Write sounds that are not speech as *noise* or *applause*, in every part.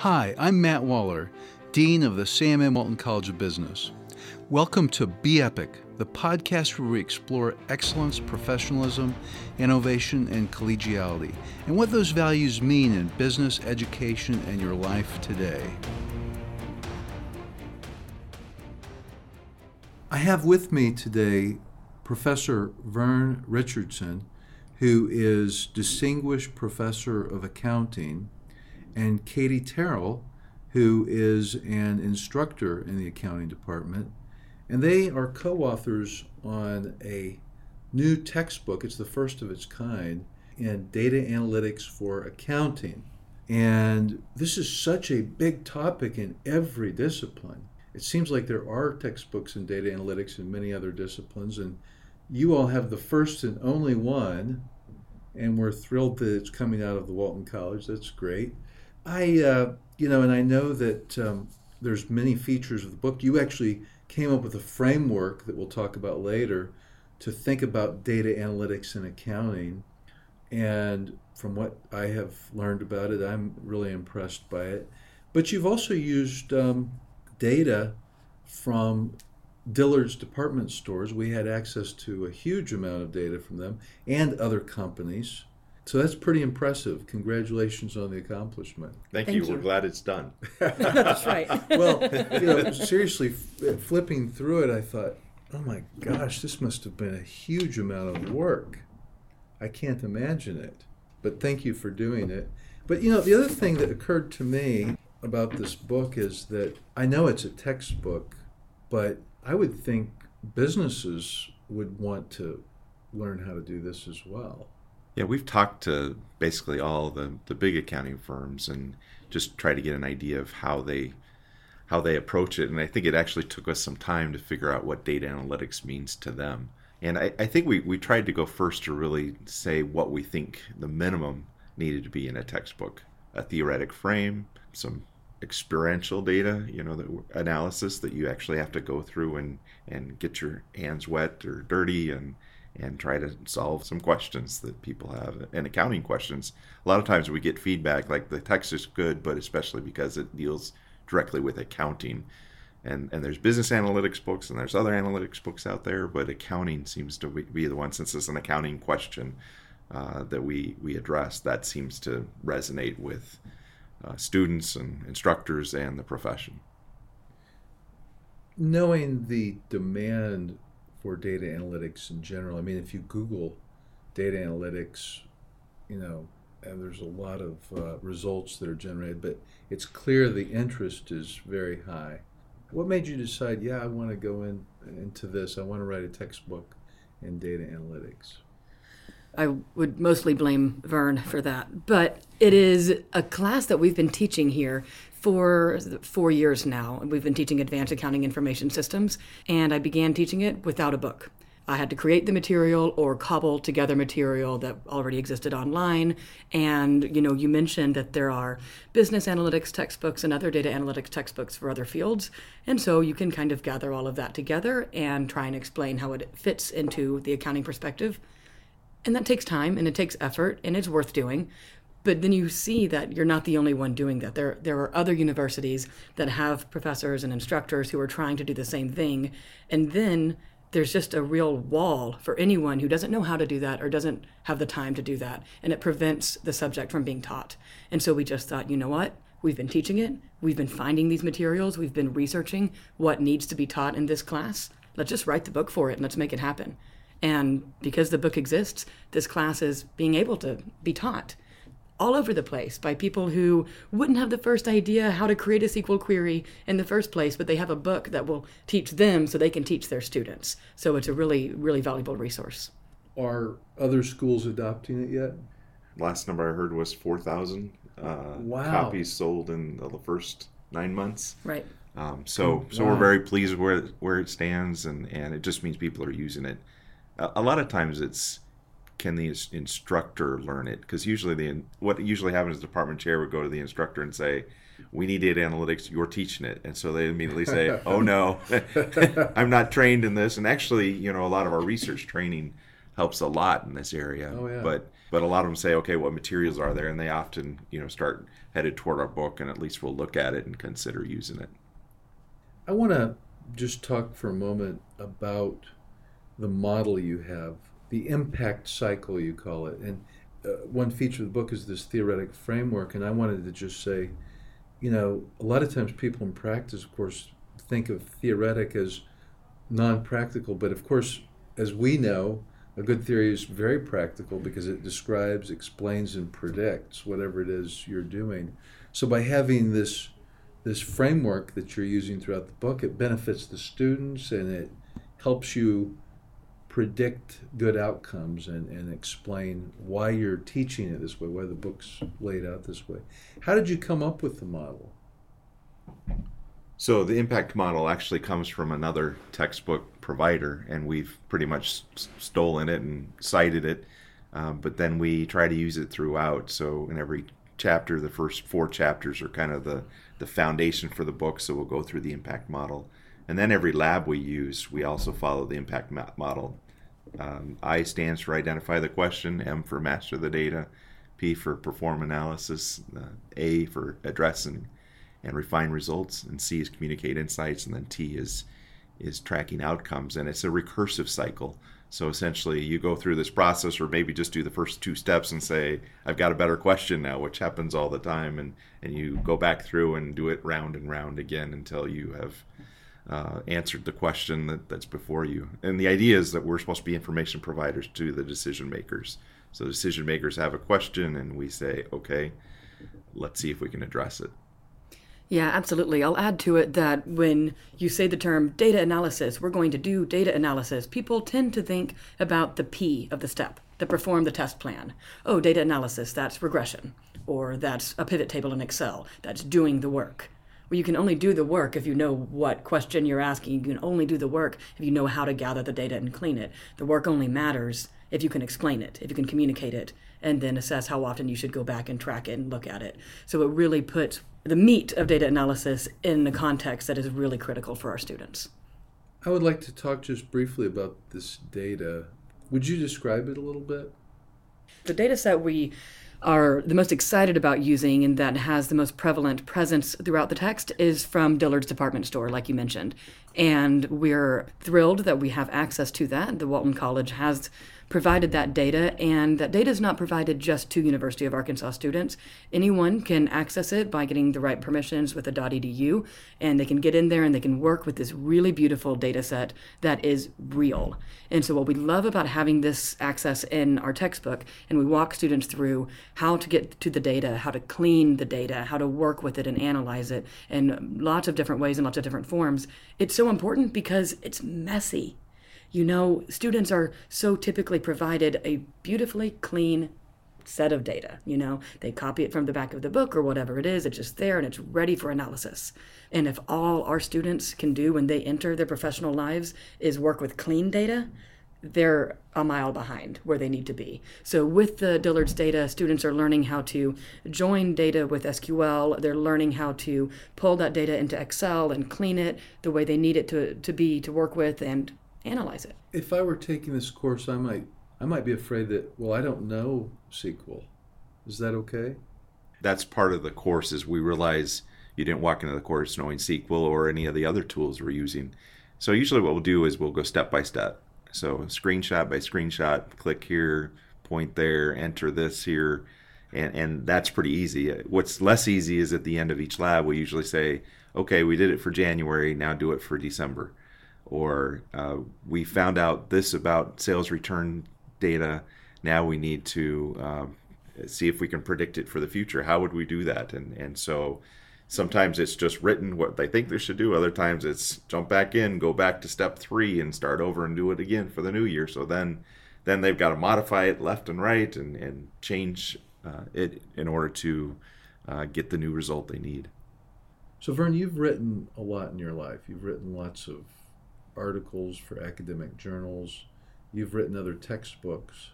Hi, I'm Matt Waller, Dean of the Sam M. Walton College of Business. Welcome to Be Epic, the podcast where we explore excellence, professionalism, innovation, and collegiality, and what those values mean in business, education, and your life today. I have with me today Professor Vern Richardson, who is Distinguished Professor of Accounting, and Katie Terrell, who is an instructor in the accounting department. And they are co authors on a new textbook. It's the first of its kind in data analytics for accounting. And this is such a big topic in every discipline. It seems like there are textbooks in data analytics in many other disciplines, and you all have the first and only one, and we're thrilled that it's coming out of the Walton College. That's great. I, uh, you know, and I know that um, there's many features of the book. You actually came up with a framework that we'll talk about later to think about data analytics and accounting. And from what I have learned about it, I'm really impressed by it. But you've also used um, data from Dillard's department stores. We had access to a huge amount of data from them and other companies. So that's pretty impressive. Congratulations on the accomplishment. Thank, Thank you. you. We're glad it's done. *laughs* That's right. Well, you know, seriously, f- flipping through it, I thought, oh my gosh, this must have been a huge amount of work. I can't imagine it. But thank you for doing it. But you know, the other thing that occurred to me about this book is that I know it's a textbook, but I would think businesses would want to learn how to do this as well. Yeah, we've talked to basically all the, the big accounting firms and just try to get an idea of how they how they approach it. And I think it actually took us some time to figure out what data analytics means to them. And I, I think we, we tried to go first to really say what we think the minimum needed to be in a textbook. A theoretic frame, some experiential data, you know, the analysis that you actually have to go through and, and get your hands wet or dirty and and try to solve some questions that people have and accounting questions. A lot of times we get feedback like the text is good, but especially because it deals directly with accounting. And, and there's business analytics books and there's other analytics books out there, but accounting seems to be the one, since it's an accounting question uh, that we, we address, that seems to resonate with uh, students and instructors and the profession. knowing the demand for data analytics in general, I mean, if you Google data analytics, you know, and there's a lot of uh, results that are generated, but it's clear the interest is very high. What made you decide, yeah, I want to go in into this, I want to write a textbook in data analytics? I would mostly blame Vern for that. But it is a class that we've been teaching here for four years now. We've been teaching advanced accounting information systems, and I began teaching it without a book. I had to create the material or cobble together material that already existed online. And you know, you mentioned that there are business analytics textbooks and other data analytics textbooks for other fields. And so you can kind of gather all of that together and try and explain how it fits into the accounting perspective. And that takes time and it takes effort and it's worth doing. But then you see that you're not the only one doing that. There, there are other universities that have professors and instructors who are trying to do the same thing. And then there's just a real wall for anyone who doesn't know how to do that or doesn't have the time to do that. And it prevents the subject from being taught. And so we just thought, you know what? We've been teaching it, we've been finding these materials, we've been researching what needs to be taught in this class. Let's just write the book for it and let's make it happen. And because the book exists, this class is being able to be taught all over the place by people who wouldn't have the first idea how to create a SQL query in the first place, but they have a book that will teach them so they can teach their students. So it's a really, really valuable resource. Are other schools adopting it yet? Last number I heard was 4,000 uh, Wow. copies sold in the first nine months. Right. Um, so, so Wow. we're very pleased where where it stands, and, and it just means people are using it. A, a lot of times, it's can the instructor learn it? Because usually, the what usually happens, is the department chair would go to the instructor and say, "We need data analytics. You're teaching it," and so they immediately say, *laughs* "Oh no, *laughs* I'm not trained in this." And actually, you know, a lot of our research training helps a lot in this area. Oh, yeah. But but a lot of them say, okay, what materials are there? And they often you know start headed toward our book, and at least we'll look at it and consider using it. I want to just talk for a moment about the model you have, the impact cycle you call it, and uh, one feature of the book is this theoretic framework. And I wanted to just say, you know, a lot of times people in practice, of course, think of theoretic as non-practical, but of course, as we know, a good theory is very practical because it describes, explains, and predicts whatever it is you're doing. So by having this this framework that you're using throughout the book, it benefits the students and it helps you predict good outcomes and, and explain why you're teaching it this way, why the book's laid out this way. How did you come up with the model? So the impact model actually comes from another textbook provider, and we've pretty much stolen it and cited it. Um, but then we try to use it throughout. So in every chapter, the first four chapters are kind of the the foundation for the book. So we'll go through the impact model, and then every lab we use, we also follow the impact model. Um, I stands for identify the question, M for master the data, P for perform analysis, uh, A for address and and refine results, and C is communicate insights, and then T is is tracking outcomes, and it's a recursive cycle. So essentially, you go through this process, or maybe just do the first two steps and say, "I've got a better question now," which happens all the time, and and you go back through and do it round and round again until you have uh, answered the question that, that's before you. And the idea is that we're supposed to be information providers to the decision makers. So decision makers have a question, and we say, "Okay, let's see if we can address it." Yeah, absolutely. I'll add to it that when you say the term data analysis, we're going to do data analysis, people tend to think about the P of the step, to perform the test plan. Oh, data analysis, that's regression, or that's a pivot table in Excel, that's doing the work. Well, you can only do the work if you know what question you're asking. You can only do the work if you know how to gather the data and clean it. The work only matters if you can explain it, if you can communicate it, and then assess how often you should go back and track it and look at it. So it really puts the meat of data analysis in the context that is really critical for our students. I would like to talk just briefly about this data. Would you describe it a little bit? The data set we are the most excited about using and that has the most prevalent presence throughout the text is from Dillard's department store, like you mentioned. And we're thrilled that we have access to that. The Walton College has provided that data, and that data is not provided just to University of Arkansas students. Anyone can access it by getting the right permissions with a .edu, and they can get in there and they can work with this really beautiful data set that is real. And so what we love about having this access in our textbook, and we walk students through how to get to the data, how to clean the data, how to work with it and analyze it in lots of different ways and lots of different forms. It's so important because it's messy. You know, students are so typically provided a beautifully clean set of data. You know, they copy it from the back of the book or whatever it is, it's just there and it's ready for analysis. And if all our students can do when they enter their professional lives is work with clean data, they're a mile behind where they need to be. So, with the Dillard's data, students are learning how to join data with SQL. They're learning how to pull that data into Excel and clean it the way they need it to, to be to work with and analyze it. If I were taking this course, I might I might be afraid that well, I don't know SQL. Is that okay? That's part of the course. Is we realize you didn't walk into the course knowing SQL or any of the other tools we're using. So usually what we'll do is we'll go step by step. So screenshot by screenshot, click here, point there, enter this here, and and that's pretty easy. What's less easy is at the end of each lab we usually say, okay, we did it for January, now do it for December, or uh, we found out this about sales return data, now we need to um, see if we can predict it for the future. How would we do that? And and so sometimes it's just written what they think they should do. Other times it's jump back in, go back to step three, and start over and do it again for the new year. So then then they've got to modify it left and right and and change uh, it in order to uh, get the new result they need. So Vern, you've written a lot in your life. You've written lots of articles for academic journals. You've written other textbooks.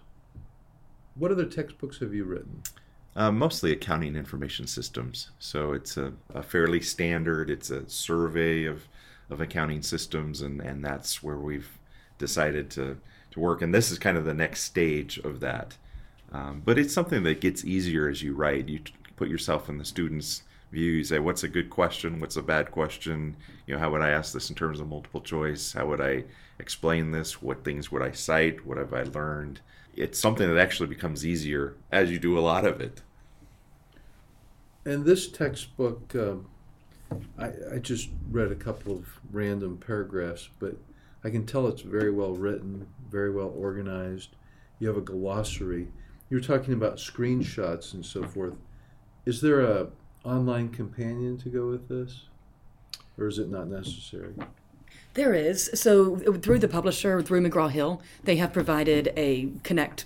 What other textbooks have you written? Uh, mostly accounting information systems. So it's a, a, fairly standard. It's a survey of, of accounting systems, and, and that's where we've decided to, to work. And this is kind of the next stage of that. Um, but it's something that gets easier as you write. You put yourself in the student's view. You say, what's a good question? What's a bad question? You know, how would I ask this in terms of multiple choice? How would I explain this? What things would I cite? What have I learned? It's something that actually becomes easier as you do a lot of it. And this textbook, um, I, I just read a couple of random paragraphs, but I can tell it's very well written, very well organized. You have a glossary. You're talking about screenshots and so forth. Is there a online companion to go with this, or is it not necessary? There is. So through the publisher, through McGraw Hill, they have provided a Connect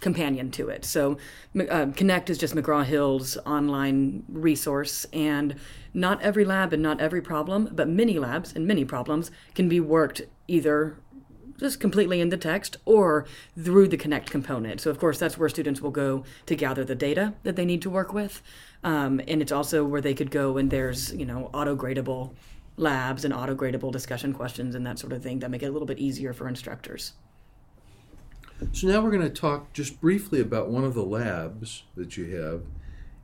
companion to it. So uh, Connect is just McGraw Hill's online resource, and not every lab and not every problem, but many labs and many problems can be worked either just completely in the text or through the Connect component. So, of course, that's where students will go to gather the data that they need to work with. Um, and it's also where they could go and there's, you know, auto gradable labs and auto gradable discussion questions and that sort of thing that make it a little bit easier for instructors. So now we're going to talk just briefly about one of the labs that you have,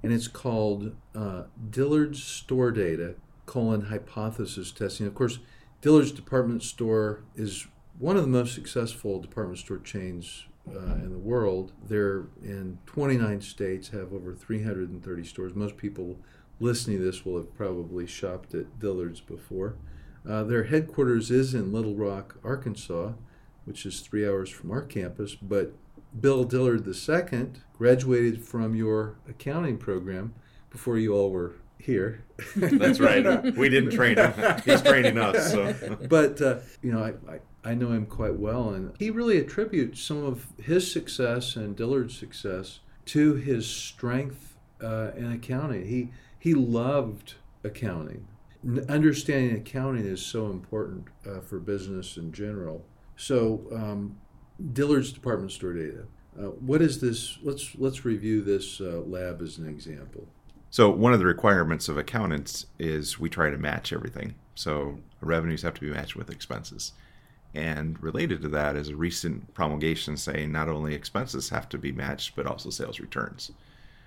and it's called uh, Dillard's Store Data colon hypothesis testing. Of course, Dillard's department store is one of the most successful department store chains uh, in the world. They're in 29 states, have over 330 stores. Most people listening to this will have probably shopped at Dillard's before. Uh, their headquarters is in Little Rock, Arkansas, which is three hours from our campus. But Bill Dillard II graduated from your accounting program before you all were here. That's right. We didn't train him. He's training us. So. *laughs* But uh, you know, I, I I know him quite well, and he really attributes some of his success and Dillard's success to his strength uh, in accounting. He he loved accounting. understanding accounting is so important uh, for business in general. So, um, Dillard's department store data. Uh, what is this? Let's let's review this uh, lab as an example. So one of the requirements of accountants is we try to match everything. So revenues have to be matched with expenses. And related to that is a recent promulgation saying not only expenses have to be matched, but also sales returns.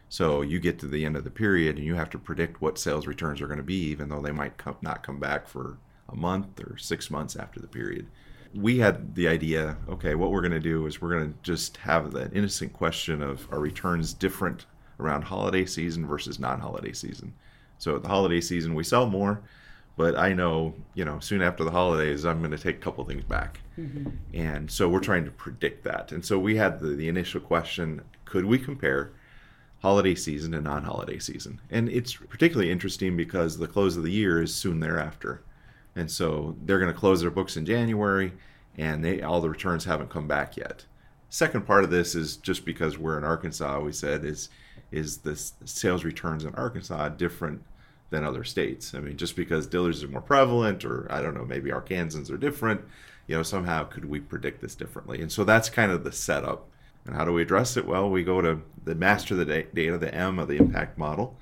So you get to the end of the period and you have to predict what sales returns are going to be, even though they might come, not come back for a month or six months after the period. We had the idea okay, what we're going to do is we're going to just have that innocent question of are returns different around holiday season versus non holiday season? So at the holiday season, we sell more but I know, you know, soon after the holidays, I'm going to take a couple things back. Mm-hmm. And so we're trying to predict that. And so we had the, the initial question could we compare holiday season and non holiday season? And it's particularly interesting because the close of the year is soon thereafter. And so they're going to close their books in January and they all the returns haven't come back yet. Second part of this is just because we're in Arkansas, we said is is the sales returns in Arkansas different than other states. I mean, just because Dillard's are more prevalent, or I don't know, maybe Arkansans are different, you know, somehow could we predict this differently? And so that's kind of the setup. And how do we address it? Well, we go to the master the data, the M of the impact model,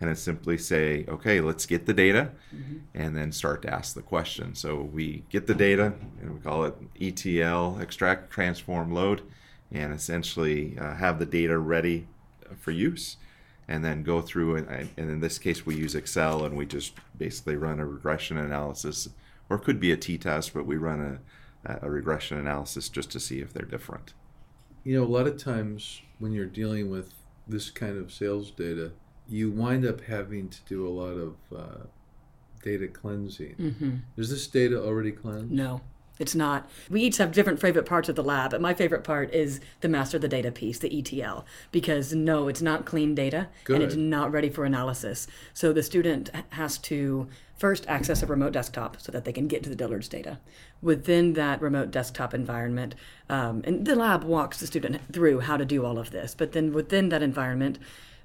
and it's simply say, okay, let's get the data, mm-hmm. and then start to ask the question. So we get the data, and we call it ETL, extract, transform, load, and essentially uh, have the data ready for use and then go through and, and in this case we use excel and we just basically run a regression analysis or it could be a t-test but we run a, a regression analysis just to see if they're different. You know a lot of times when you're dealing with this kind of sales data you wind up having to do a lot of uh, data cleansing. Mm-hmm. is this data already cleansed? No it's not. We each have different favorite parts of the lab, but my favorite part is the master of the data piece, the ETL, because no, it's not clean data Good. and it's not ready for analysis. So the student has to first access a remote desktop so that they can get to the Dillard's data. Within that remote desktop environment, um, and the lab walks the student through how to do all of this, but then within that environment,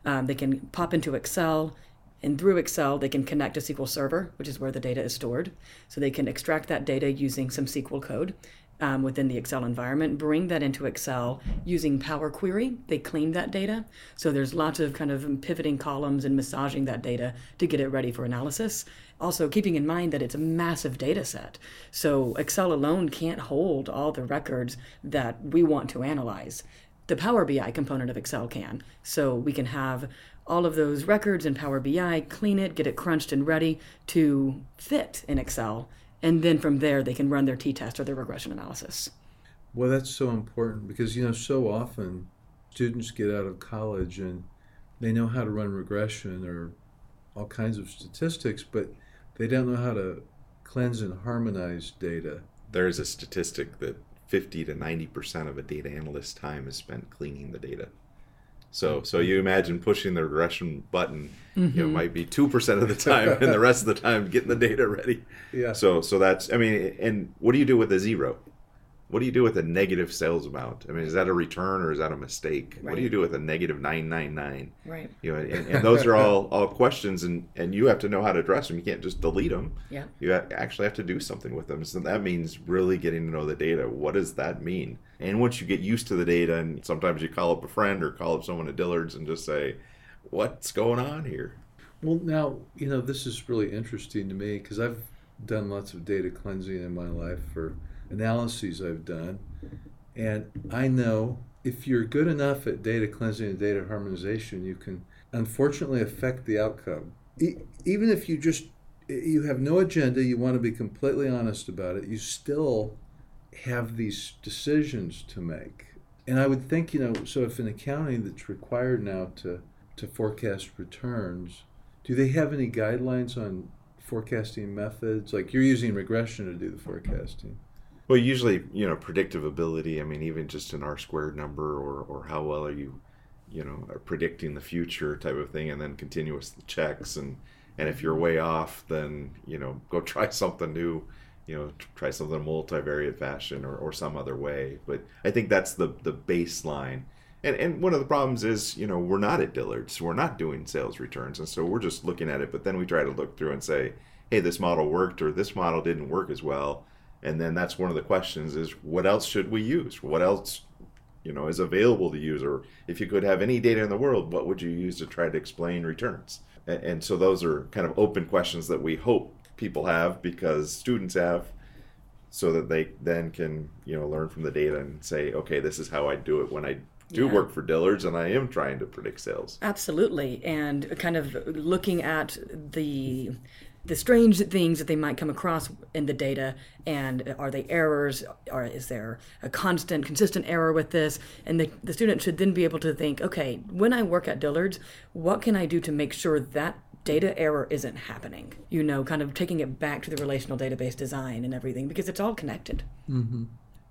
um, they can pop into Excel and through Excel, they can connect to SQL Server, which is where the data is stored. So they can extract that data using some SQL code. um, within the Excel environment, bring that into Excel using Power Query. They clean that data. So there's lots of kind of pivoting columns and massaging that data to get it ready for analysis. Also, keeping in mind that it's a massive data set. So Excel alone can't hold all the records that we want to analyze. The Power BI component of Excel can. So we can have all of those records in Power BI, clean it, get it crunched and ready to fit in Excel and then from there they can run their t-test or their regression analysis. Well that's so important because you know so often students get out of college and they know how to run regression or all kinds of statistics but they don't know how to cleanse and harmonize data. There's a statistic that 50 to 90% of a data analyst's time is spent cleaning the data so so you imagine pushing the regression button, mm-hmm. you know, mm-hmm. might be two percent of the time, and the rest of the time getting the data ready. Yeah. So so that's I mean, and what do you do with a zero? What do you do with a negative sales amount? I mean, is that a return or is that a mistake? Right. What do you do with a negative nine nine nine? Right. You know, and, and those are all all questions, and and you have to know how to address them. You can't just delete them. Yeah. You actually have to do something with them. So that means really getting to know the data. What does that mean? And once you get used to the data, and sometimes you call up a friend or call up someone at Dillard's and just say, "What's going on here?" Well, now you know this is really interesting to me because I've done lots of data cleansing in my life for analyses I've done. And I know if you're good enough at data cleansing and data harmonization, you can unfortunately affect the outcome. E- even if you just you have no agenda, you want to be completely honest about it, you still have these decisions to make. And I would think, you know, so if in accounting that's required now to to forecast returns, do they have any guidelines on forecasting methods? Like you're using regression to do the forecasting. Well, usually, you know, predictive ability. I mean, even just an R squared number, or or how well are you, you know, predicting the future type of thing, and then continuous checks, and and if you're way off, then you know, go *laughs* try something new. You know, try something multivariate fashion or, or some other way. But I think that's the the baseline. And, and one of the problems is, you know, we're not at Dillard's. We're not doing sales returns. And so we're just looking at it. But then we try to look through and say, hey, this model worked or this model didn't work as well and then that's one of the questions is what else should we use what else you know is available to use or if you could have any data in the world what would you use to try to explain returns and, and so those are kind of open questions that we hope people have because students have so that they then can you know learn from the data and say okay this is how i do it when i do yeah. work for Dillard's and I am trying to predict sales. Absolutely. And kind of looking at the the strange things that they might come across in the data and are they errors or is there a constant consistent error with this and the, the student should then be able to think okay when i work at dillard's what can i do to make sure that data error isn't happening you know kind of taking it back to the relational database design and everything because it's all connected mm-hmm.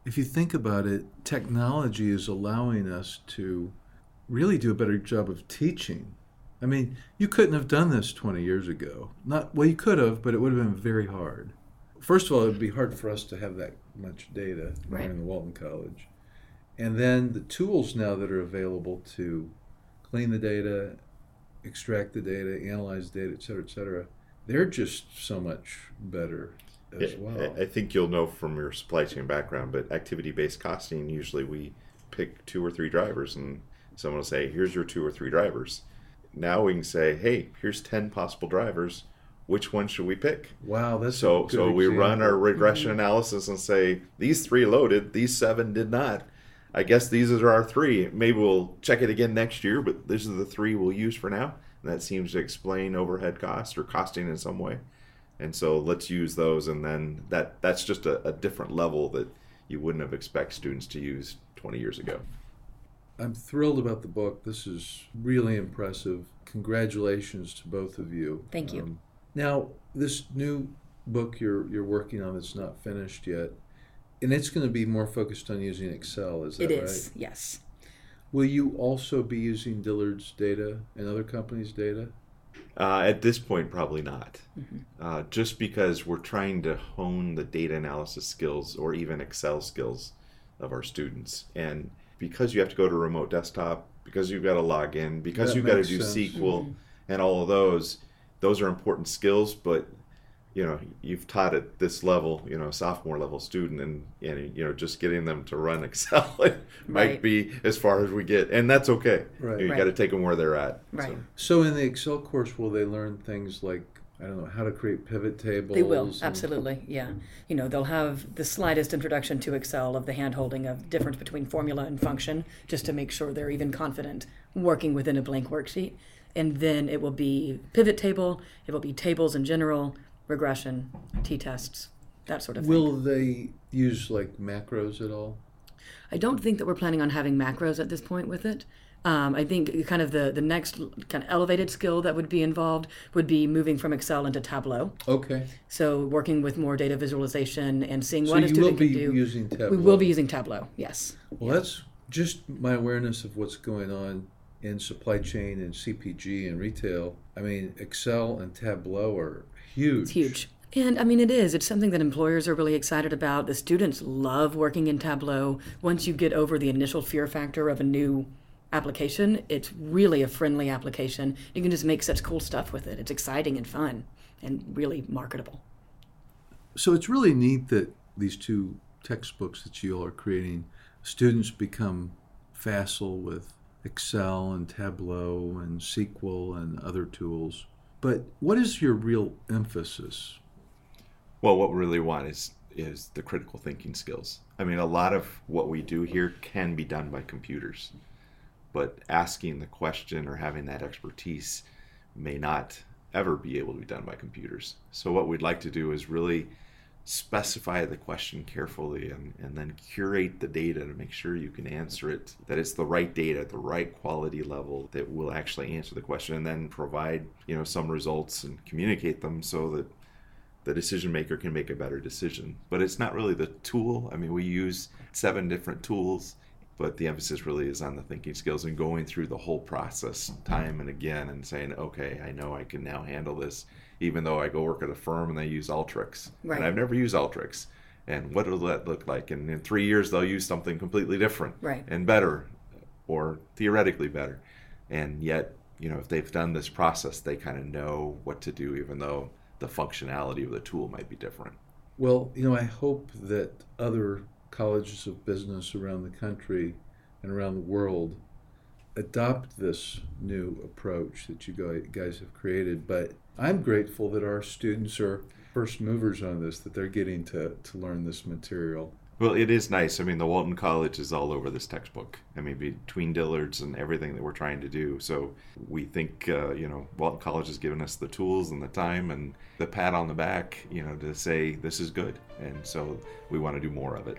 If you think about it technology is allowing us to really do a better job of teaching I mean, you couldn't have done this 20 years ago. Not well, you could have, but it would have been very hard. First of all, it would be hard for us to have that much data right. the Walton College, and then the tools now that are available to clean the data, extract the data, analyze the data, et cetera, et cetera. They're just so much better as well. I think you'll know from your supply chain background, but activity-based costing usually we pick two or three drivers, and someone will say, "Here's your two or three drivers." now we can say, hey, here's 10 possible drivers. Which one should we pick? Wow, that's so. so we run our regression mm-hmm. analysis and say these three loaded, these seven did not. I guess these are our three. Maybe we'll check it again next year, but these are the three we'll use for now. And that seems to explain overhead cost or costing in some way. And so let's use those, and then that that's just a, a different level that you wouldn't have expected students to use 20 years ago. I'm thrilled about the book. This is really impressive. Congratulations to both of you. Thank you. Um, now, this new book you're you're working on that's not finished yet, and it's going to be more focused on using Excel. Is that it right? It is. Yes. Will you also be using Dillard's data and other companies' data? Uh, at this point, probably not. Mm-hmm. Uh, just because we're trying to hone the data analysis skills or even Excel skills of our students, and because you have to go to remote desktop, because you've got to log in, because that you've got to do sense. SQL mm-hmm. and all of those, those are important skills. But you know you've taught at this level you know sophomore level student and, and you know just getting them to run *laughs* excel might Right. be as far as we get and that's okay Right. you Right. got to take them where they're at Right. So in the Excel course, will they learn things like I don't know how to create pivot tables? They will, and- absolutely, yeah. You know, they'll have the slightest introduction to Excel of the hand holding of difference between formula and function, just to make sure they're even confident working within a blank worksheet. And then it will be pivot table, it will be tables in general, regression, t tests, that sort of thing. Will they use like macros at all? I don't think that we're planning on having macros at this point with it. Um, I think kind of the, the next kind of elevated skill that would be involved would be moving from Excel into Tableau. Okay. So working with more data visualization and seeing So what a you will student be can do. using Tableau. We will be using Tableau. Yes. Well, that's just my awareness of what's going on in supply chain and CPG and retail. I mean, Excel and Tableau are huge. It's huge. And I mean, it is. It's something that employers are really excited about. The students love working in Tableau. Once you get over the initial fear factor of a new application, it's really a friendly application. You can just make such cool stuff with it. It's exciting and fun and really marketable. So it's really neat that these two textbooks that you all are creating, students become facile with Excel and Tableau and SQL and other tools. But what is your real emphasis? well what we really want is is the critical thinking skills i mean a lot of what we do here can be done by computers but asking the question or having that expertise may not ever be able to be done by computers so what we'd like to do is really specify the question carefully and, and then curate the data to make sure you can answer it that it's the right data at the right quality level that will actually answer the question and then provide you know some results and communicate them so that the decision maker can make a better decision. But it's not really the tool. I mean we use seven different tools but the emphasis really is on the thinking skills and going through the whole process time and again and saying okay i know i can now handle this even though i go work at a firm and they use Alteryx. Right. and i've never used Alteryx. And what will that look like? And in three years they'll use something completely different Right. and better or theoretically better. And yet you know if they've done this process they kind of know what to do even though the functionality of the tool might be different. Well, you know, I hope that other colleges of business around the country and around the world adopt this new approach that you guys have created. But I'm grateful that our students are first movers on this, that they're getting to, to learn this material. well it is nice i mean the walton college is all over this textbook i mean between dillards and everything that we're trying to do so we think uh, you know walton college has given us the tools and the time and the pat on the back you know to say this is good and so we want to do more of it